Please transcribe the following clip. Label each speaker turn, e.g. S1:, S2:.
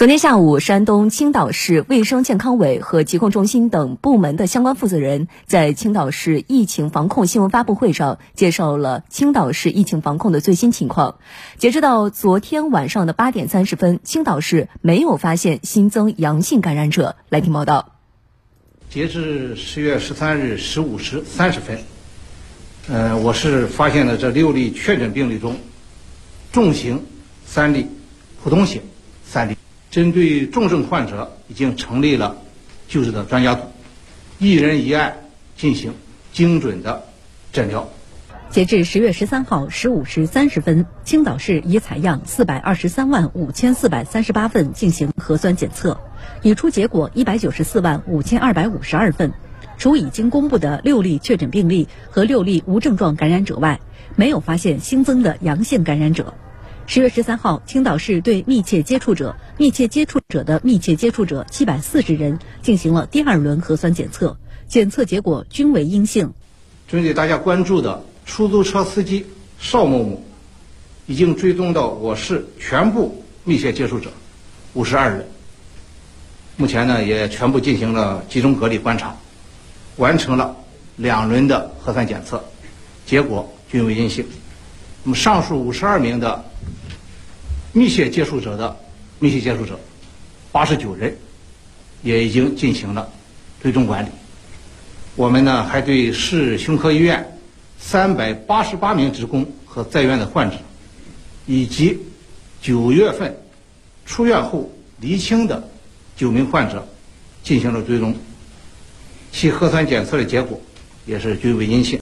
S1: 昨天下午，山东青岛市卫生健康委和疾控中心等部门的相关负责人在青岛市疫情防控新闻发布会上介绍了青岛市疫情防控的最新情况。截止到昨天晚上的八点三十分，青岛市没有发现新增阳性感染者。来听报道。
S2: 截至十月十三日十五时三十分，呃，我市发现了这六例确诊病例中，重型三例，普通型三例。针对重症患者，已经成立了救治的专家组，一人一案进行精准的诊疗。
S1: 截至十月十三号十五时三十分，青岛市已采样四百二十三万五千四百三十八份进行核酸检测，已出结果一百九十四万五千二百五十二份。除已经公布的六例确诊病例和六例无症状感染者外，没有发现新增的阳性感染者。十月十三号，青岛市对密切接触者、密切接触者的密切接触者七百四十人进行了第二轮核酸检测，检测结果均为阴性。
S2: 针对大家关注的出租车司机邵某某，已经追踪到我市全部密切接触者五十二人，目前呢也全部进行了集中隔离观察，完成了两轮的核酸检测，结果均为阴性。那么上述五十二名的。密切接触者的密切接触者八十九人，也已经进行了追踪管理。我们呢还对市胸科医院三百八十八名职工和在院的患者，以及九月份出院后离清的九名患者进行了追踪，其核酸检测的结果也是均为阴性。